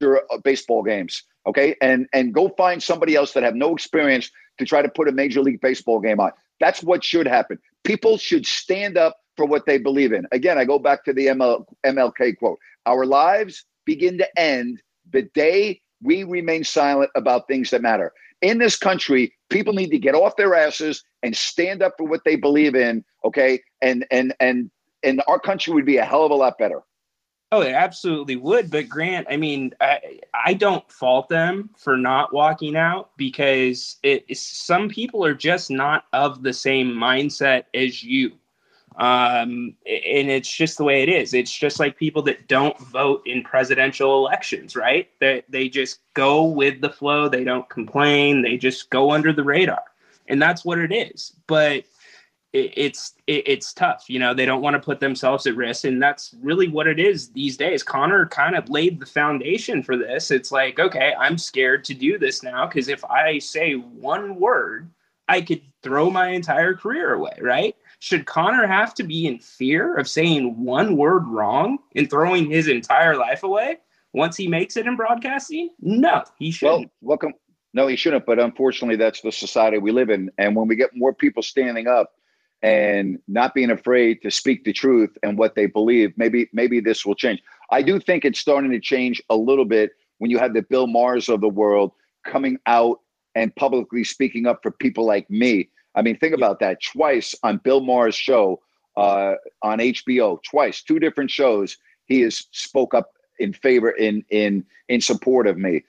your uh, baseball games. Okay, and and go find somebody else that have no experience to try to put a major league baseball game on. That's what should happen. People should stand up for what they believe in. Again, I go back to the ML, MLK quote Our lives begin to end the day we remain silent about things that matter. In this country, people need to get off their asses and stand up for what they believe in, okay? And and and and our country would be a hell of a lot better. Oh, it absolutely would. But Grant, I mean, I, I don't fault them for not walking out because it, some people are just not of the same mindset as you. Um, and it's just the way it is. It's just like people that don't vote in presidential elections, right? That they, they just go with the flow. They don't complain. They just go under the radar. And that's what it is. But it, it's it, it's tough. You know, they don't want to put themselves at risk, and that's really what it is these days. Connor kind of laid the foundation for this. It's like, okay, I'm scared to do this now because if I say one word, I could throw my entire career away, right? Should Connor have to be in fear of saying one word wrong and throwing his entire life away once he makes it in broadcasting? No, he shouldn't. Well, welcome. No, he shouldn't. But unfortunately, that's the society we live in. And when we get more people standing up and not being afraid to speak the truth and what they believe, maybe maybe this will change. I do think it's starting to change a little bit when you have the Bill Maher's of the world coming out and publicly speaking up for people like me. I mean, think about that. Twice on Bill Maher's show uh, on HBO, twice, two different shows, he has spoke up in favor in in in support of me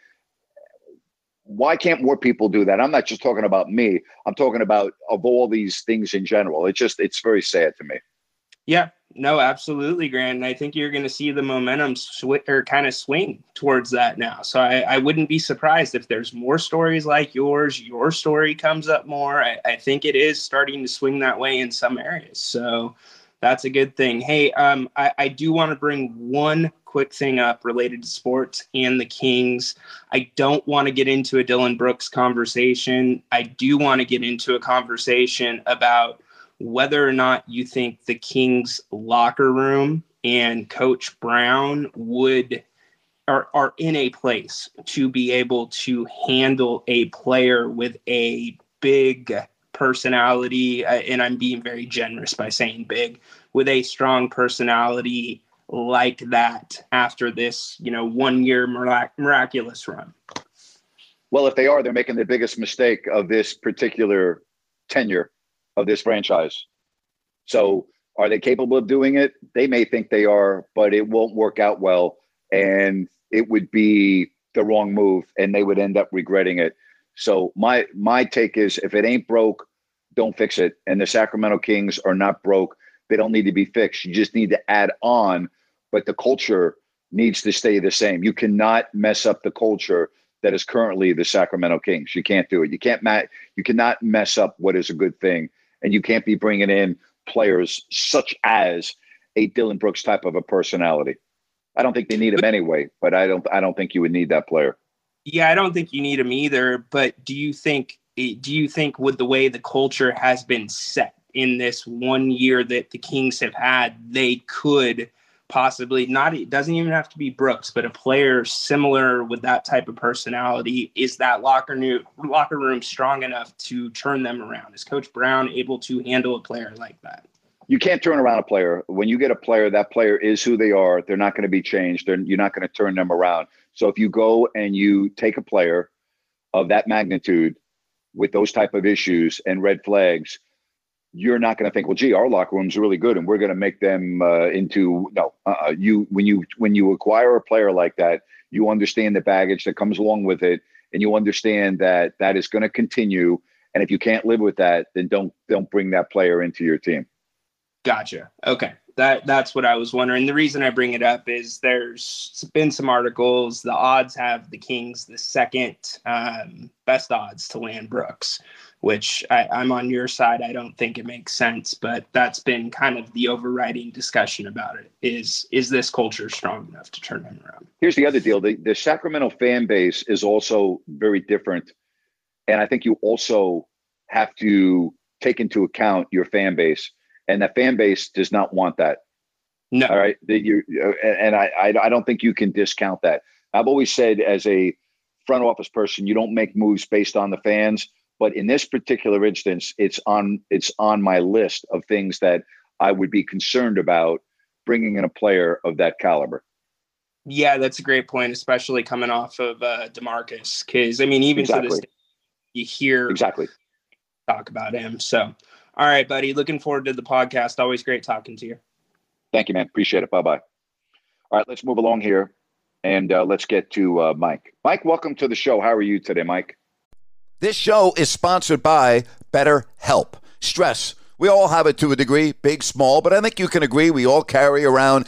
why can't more people do that? I'm not just talking about me. I'm talking about of all these things in general. It's just it's very sad to me. Yeah, no, absolutely, Grant. And I think you're going to see the momentum sw- or kind of swing towards that now. So I, I, wouldn't be surprised if there's more stories like yours. Your story comes up more. I, I think it is starting to swing that way in some areas. So that's a good thing. Hey, um, I, I do want to bring one quick thing up related to sports and the Kings. I don't want to get into a Dillon Brooks conversation. I do want to get into a conversation about whether or not you think the Kings locker room and Coach Brown would are, are in a place to be able to handle a player with a big personality, uh, and I'm being very generous by saying big, with a strong personality like that after this, you know, one year mirac- miraculous run? Well, if they are, they're making the biggest mistake of this particular tenure of this franchise. So, are they capable of doing it? They may think they are, but it won't work out well. And it would be the wrong move, and they would end up regretting it. So, my my take is if it ain't broke, don't fix it. And the Sacramento Kings are not broke. They don't need to be fixed. You just need to add on, but the culture needs to stay the same. You cannot mess up the culture that is currently the Sacramento Kings. You can't do it. You can't ma- you cannot mess up what is a good thing, and you can't be bringing in players such as a Dillon Brooks type of a personality. I don't think they need him anyway, but I don't I don't think you would need that player. Yeah, I don't think you need him either. But do you think do you think with the way the culture has been set in this one year that the Kings have had, they could possibly not it doesn't even have to be Brooks, but a player similar with that type of personality. Is that locker new locker room strong enough to turn them around? Is Coach Brown able to handle a player like that? You can't turn around a player. When you get a player, that player is who they are. They're not going to be changed. They're, you're not going to turn them around. So if you go and you take a player of that magnitude with those type of issues and red flags, you're not going to think, well, gee, our locker room's really good, and we're going to make them uh, into no. Uh, you when you when you acquire a player like that, you understand the baggage that comes along with it, and you understand that that is going to continue. And if you can't live with that, then don't don't bring that player into your team. Gotcha. Okay that that's what I was wondering. The reason I bring it up is there's been some articles. The odds have the Kings the second um, best odds to land Brooks, which I, I'm on your side. I don't think it makes sense, but that's been kind of the overriding discussion about it. Is is this culture strong enough to turn him around? Here's the other deal: the, the Sacramento fan base is also very different, and I think you also have to take into account your fan base and the fan base does not want that. No. All right. That you and I, I don't think you can discount that. I've always said as a front office person, you don't make moves based on the fans. But in this particular instance, it's on it's on my list of things that I would be concerned about bringing in a player of that caliber. Yeah, that's a great point, especially coming off of uh, Demarcus. Because I mean, even exactly. to this day, you hear exactly talk about him. So all right, buddy. Looking forward to the podcast. Always great talking to you. Thank you, man. Appreciate it. Bye bye. All right, let's move along here and uh, let's get to uh, Mike. Mike, welcome to the show. How are you today, Mike? This show is sponsored by BetterHelp. Stress we all have it to a degree, big, small, but I think you can agree we all carry around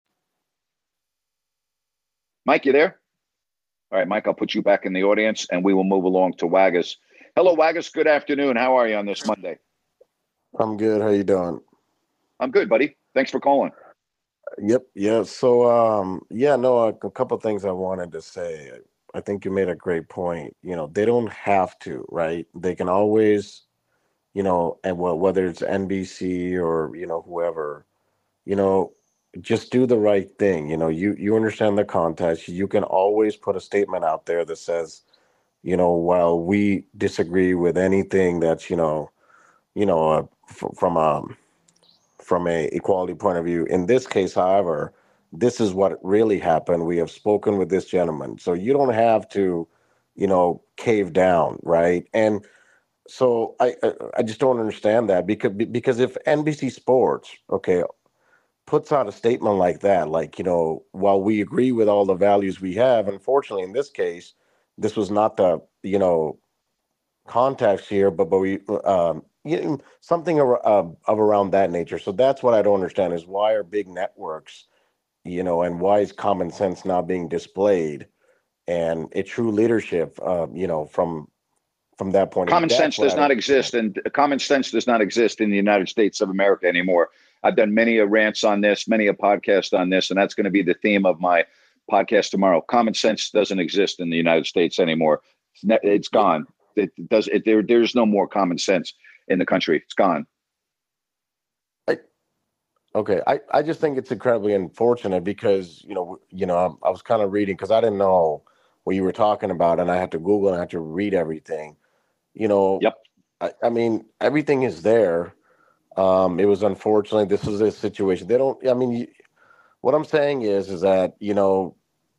Mike, you there? All right, Mike, I'll put you back in the audience and we will move along to Waggis. Hello, Waggis. Good afternoon. How are you on this Monday? I'm good. How you doing? I'm good, buddy. Thanks for calling. Yep, yeah. So, um, yeah, no, a, a couple things I wanted to say. I think you made a great point. You know, they don't have to, right? They can always, you know, and whether it's NBC or you know whoever, you know, just do the right thing. You know, you you understand the context. You can always put a statement out there that says, you know, while we disagree with anything that's you know, you know, uh, f- from a from a equality point of view. In this case, however, this is what really happened. We have spoken with this gentleman, so you don't have to, you know, cave down, right? And so I, I I just don't understand that because because if NBC Sports, okay, puts out a statement like that, like you know, while we agree with all the values we have, unfortunately in this case, this was not the you know context here, but but we um you know, something ar- uh, of around that nature. So that's what I don't understand is why are big networks, you know, and why is common sense not being displayed, and a true leadership, uh, you know, from from that point. of. Common sense does not exist, and common sense does not exist in the United States of America anymore. I've done many a rants on this, many a podcast on this, and that's going to be the theme of my podcast tomorrow. Common sense doesn't exist in the United States anymore. It's, ne- it's gone. It does. It, there, there's no more common sense in the country. It's gone. I, Okay, I, I just think it's incredibly unfortunate because you know you know I, I was kind of reading because I didn't know what you were talking about and I had to Google and I had to read everything. You know. Yep. I, I mean everything is there. Um, it was unfortunately This was a situation. They don't. I mean, you, what I'm saying is is that you know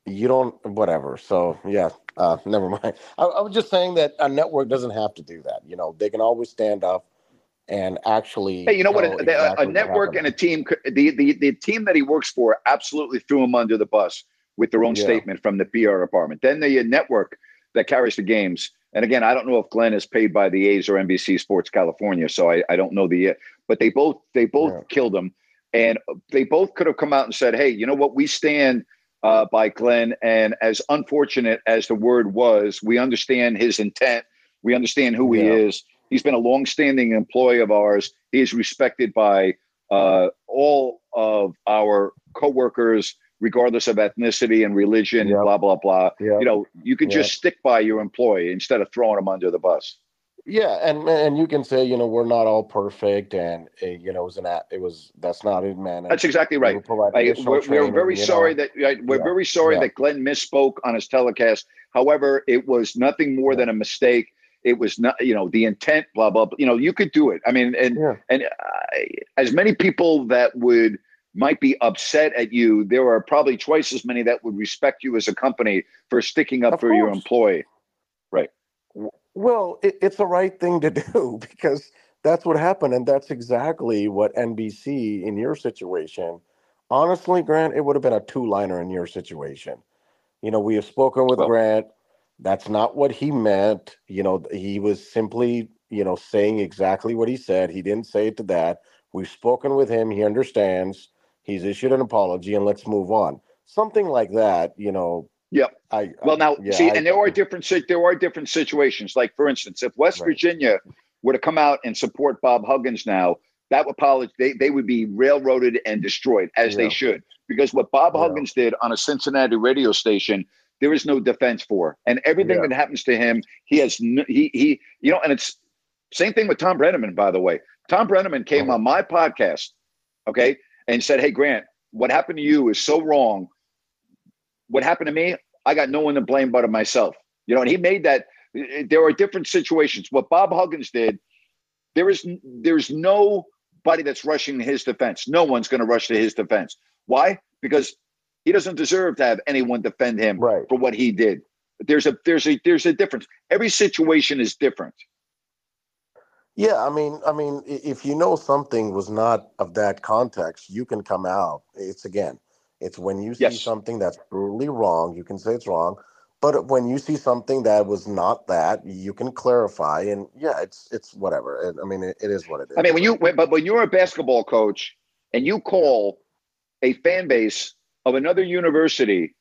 you don't whatever. So yeah, uh, never mind. I, I was just saying that a network doesn't have to do that. You know, they can always stand up and actually. Hey, you know what? A, exactly a network and a team, could- the, the the team that he works for, absolutely threw him under the bus with their own Yeah. statement from the PR department. Then the network that carries the games, and again, I don't know if Glen is paid by the A's or NBC Sports California, so I, I don't know the, but they both they both Yeah. killed him, and they both could have come out and said, hey, you know what? We stand. Uh, by Glen, and as unfortunate as the word was, we understand his intent. We understand who he is. He's been a longstanding employee of ours. He is respected by uh, all of our coworkers, regardless of ethnicity and religion, Yep. blah blah blah. Yep. You know, you could Yep. just stick by your employee instead of throwing them under the bus. Yeah, and and you can say you know we're not all perfect, and uh, you know it was an it was that's not it, man. That's exactly right. will I, we're, we're very sorry know. that right, we're Yeah. very sorry Yeah. that Glen misspoke on his telecast. However, it was nothing more than a mistake. It was not, you know, the intent, blah blah. blah. You know, you could do it. I mean, and Yeah. and I, as many people that would might be upset at you, there are probably twice as many that would respect you as a company for sticking up Of for your employee. Right. Well, it, it's the right thing to do because that's what happened, and that's exactly what NBC in your situation. Honestly, Grant, it would have been a two-liner in your situation. You know, we have spoken with Well- Grant. That's not what he meant. You know, he was simply, you know, saying exactly what he said. He didn't say it to that. We've spoken with him. He understands. He's issued an apology, and let's move on. Something like that, you know. Yep. I Well, now yeah, see, I- and there are different there are different situations. Like for instance, if West Right. Virginia were to come out and support Bob Huggins now, that would probably they, they would be railroaded and destroyed as they should. Because what Bob Yeah. Huggins did on a Cincinnati radio station, there is no defense for, and everything Yeah. that happens to him, he has he he you know, and it's same thing with Thom Brennaman, by the way. Thom Brennaman came Uh-huh. on my podcast, okay, and said, "Hey Grant, what happened to you is so wrong. What happened to me, I got no one to blame but myself." You know, and he made that. There are different situations. What Bob Huggins did, there is there's nobody that's rushing his defense. No one's going to rush to his defense. Why? Because he doesn't deserve to have anyone defend him Right. for what he did. There's a there's a there's a difference. Every situation is different. Yeah, I mean, I mean, if you know something was not of that context, you can come out. It's again, it's when you see Yes. something that's brutally wrong, you can say it's wrong. But when you see something that was not that, you can clarify. And yeah, it's it's whatever. And, I mean, it, it is what it is. I mean, when you when- but when you're a basketball coach and you call a fan base of another university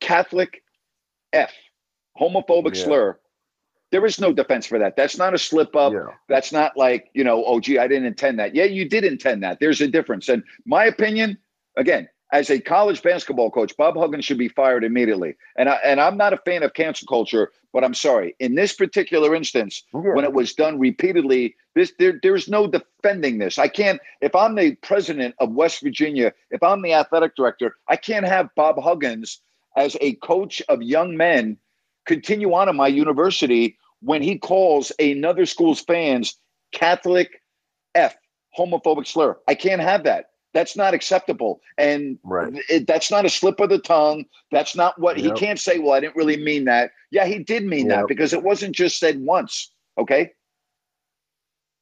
Catholic F homophobic Yeah. slur, there is no defense for that. That's not a slip up. Yeah. That's not like you know, oh gee, I didn't intend that. Yeah, you did intend that. There's a difference. And my opinion, again, as a college basketball coach, Bob Huggins should be fired immediately. And I and I'm not a fan of cancel culture, but I'm sorry. In this particular instance, Yeah. when it was done repeatedly, this there there's no defending this. I can't if I'm the president of West Virginia, if I'm the athletic director, I can't have Bob Huggins as a coach of young men continue on in my university when he calls another school's fans Catholic F homophobic slur. I can't have that. That's not acceptable. And Right. it, that's not a slip of the tongue. That's not what he can't say. Well, I didn't really mean that. Yeah, he did mean that because it wasn't just said once. Okay.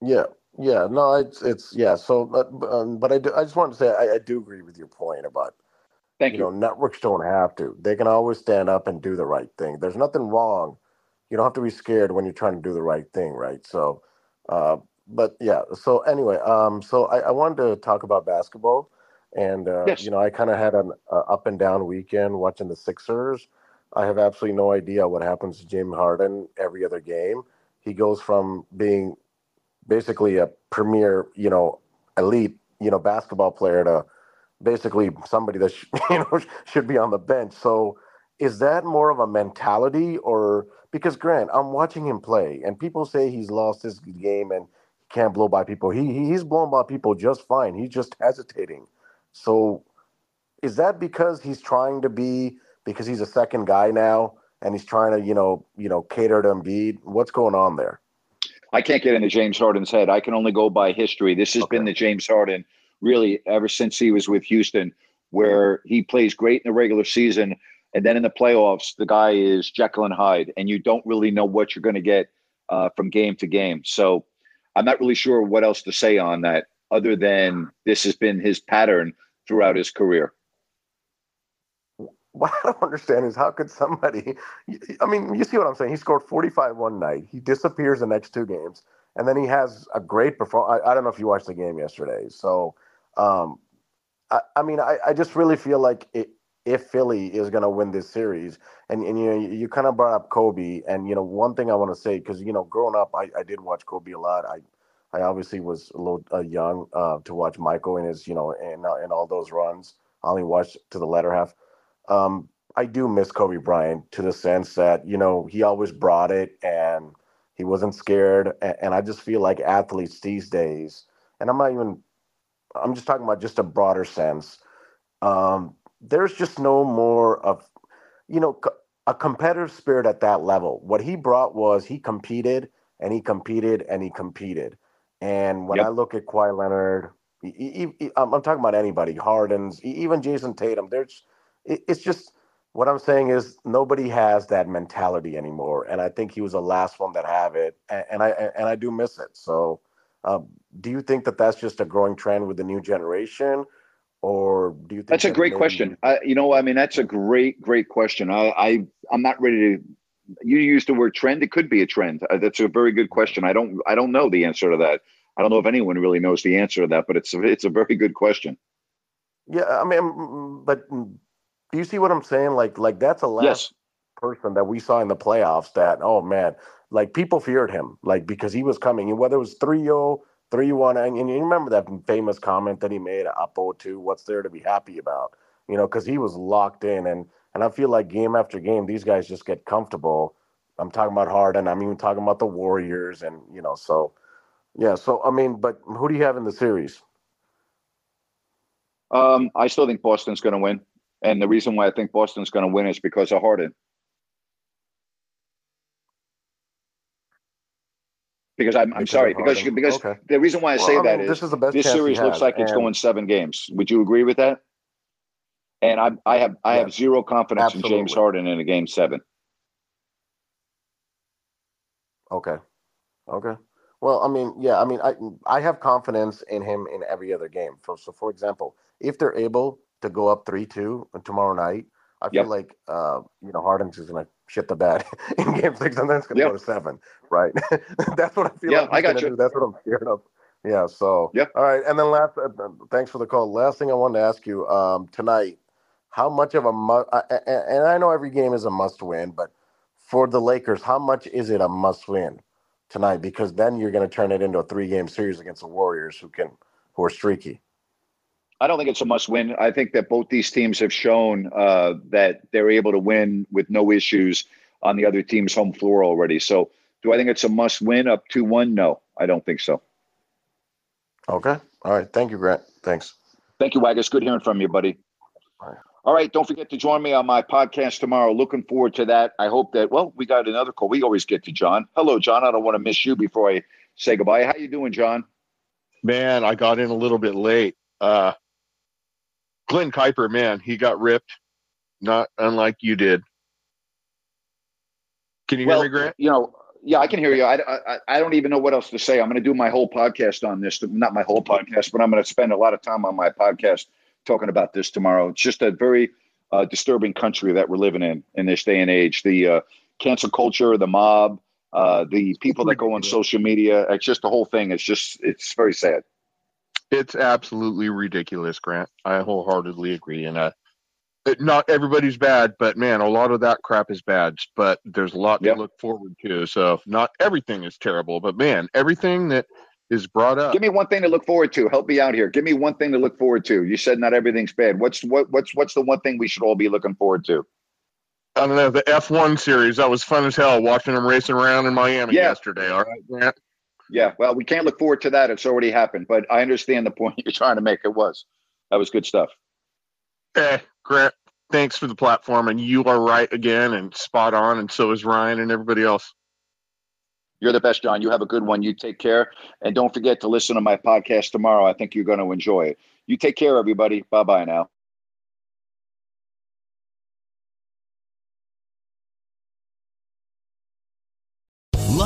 Yeah, yeah, no, it's it's yeah. So, but, um, but I do, I just wanted to say I, I do agree with your point about Thank you know networks don't have to. They can always stand up and do the right thing. There's nothing wrong. You don't have to be scared when you're trying to do the right thing, right? So, uh, but yeah. So anyway, um, so I, I wanted to talk about basketball, and uh, Yes. you know I kind of had an uh, up and down weekend watching the Sixers. I have absolutely no idea what happens to James Harden every other game. He goes from being basically a premier, you know, elite, you know, basketball player to basically somebody that sh- you know should be on the bench. So, is that more of a mentality, or because Grant, I'm watching him play, and people say he's lost his game and can't blow by people. He he- he's blown by people just fine. He's just hesitating. So, is that because he's trying to be because he's a second guy now and he's trying to you know you know cater to Embiid? What's going on there? I can't get into James Harden's head. I can only go by history. This has been the James Harden really ever since he was with Houston, where he plays great in the regular season. And then in the playoffs, the guy is Jekyll and Hyde, and you don't really know what you're going to get uh, from game to game. So I'm not really sure what else to say on that other than this has been his pattern throughout his career. what I don't understand is how could somebody, I mean, you see what I'm saying? He scored 45 one night. He disappears the next two games. And then he has a great performance. I, I don't know if you watched the game yesterday. So, um, I, I mean, I, I just really feel like it, if Philly is going to win this series, and, and you know, you, kind of brought up Kobe, and you know, one thing I want to say because you know, growing up, I, I did watch Kobe a lot. I I obviously was a little uh, young uh, to watch Michael in his, you know, in uh, in all those runs. I only watched to the latter half. Um, I do miss Kobe Bryant to the sense that you know he always brought it and he wasn't scared. And, and I just feel like athletes these days, and I'm not even, I'm just talking about just a broader sense. Um, there's just no more of, you know, co- a competitive spirit at that level. What he brought was he competed and he competed and he competed. And when Yep. I look at Kawhi Leonard, e- e- e- I'm I'm talking about anybody, Harden's, even Jayson Tatum. There's, it- it's just what I'm saying is nobody has that mentality anymore, and I think he was the last one that have it, and, and I and I do miss it. So, um, do you think that that's just a growing trend with the new generation, or do you think That's a that great maybe- question. I, you know, I mean, that's a great, great question. I, I, I'm not ready to. You used the word trend. It could be a trend. Uh, that's a very good question. I don't, I don't know the answer to that. I don't know if anyone really knows the answer to that, but it's, a, it's a very good question. Yeah, I mean, mm, but mm, do you see what I'm saying? Like, like that's a last Yes. person that we saw in the playoffs. That oh man, like people feared him, like because he was coming. And whether it was 3-0, 3-1, and, and you remember that famous comment that he made up 0-2. What's there to be happy about? You know, because he was locked in, and and I feel like game after game, these guys just get comfortable. I'm talking about Harden. I'm even talking about the Warriors, and you know, so yeah. So I mean, but who do you have in the series? Um, I still think Boston's going to win, and the reason why I think Boston's going to win is because of Harden. Because I'm, I'm Because sorry, because Harden. because Okay. the reason why I Well, say I that mean, is this is the best this series looks like it's going seven games. Would you agree with that? And I, I have I have zero confidence in James Harden in a game seven. Okay. Okay. Well, I mean, yeah, I mean, I I have confidence in him in every other game. For so, for example, if they're able to go up three two tomorrow night, I feel Yep. like uh, you know Harden's is gonna shit the bed in game six, and then it's gonna Yep. go to seven, right? That's what I feel Yeah, like I got you. do. That's what I'm scared of. Yeah. So. Yep. All right, and then last, uh, thanks for the call. Last thing I wanted to ask you um, tonight, how much of a must? And I know every game is a must win, but for the Lakers, how much is it a must win tonight? Because then you're going to turn it into a three game series against the Warriors, who can who are streaky. I don't think it's a must win. I think that both these teams have shown uh, that they're able to win with no issues on the other team's home floor already. So, do I think it's a must win up 2 1? No, I don't think so. Okay. All right. Thank you, Grant. Thanks. Thank you, Waggis. Good hearing from you, buddy. All right. All right. Don't forget to join me on my podcast tomorrow. Looking forward to that. I hope that, well, we got another call. We always get to John. Hello, John. I don't want to miss you before I say goodbye. How you doing, John? Man, I got in a little bit late. Uh, Glen Kuiper, man, he got ripped, not unlike you did. Can you well, hear me, Grant? you know, Yeah, I can hear you. I, I, I don't even know what else to say. I'm going to do my whole podcast on this. Not my whole podcast, but I'm going to spend a lot of time on my podcast talking about this tomorrow. It's just a very uh, disturbing country that we're living in in this day and age. The uh, cancel culture, the mob, uh, the people that go on social media. It's just the whole thing. It's just it's very sad. It's absolutely ridiculous, Grant. I wholeheartedly agree. And uh, it- not everybody's bad, but man, a lot of that crap is bad. But there's a lot to look forward to. So not everything is terrible, but man, everything that is brought up. Give me one thing to look forward to. Help me out here. Give me one thing to look forward to. You said not everything's bad. What's what what's what's the one thing we should all be looking forward to? I don't know the F1 series. That was fun as hell watching them racing around in Miami Yeah. yesterday. All right, Grant. Yeah, well, we can't look forward to that. It's already happened, but I understand the point you're trying to make. It was that was good stuff. Eh, Grant, thanks for the platform, and you are right again and spot on, and so is Ryan and everybody else. You're the best, John. You have a good one. You take care, and don't forget to listen to my podcast tomorrow. I think you're going to enjoy it. You take care, everybody. Bye bye now.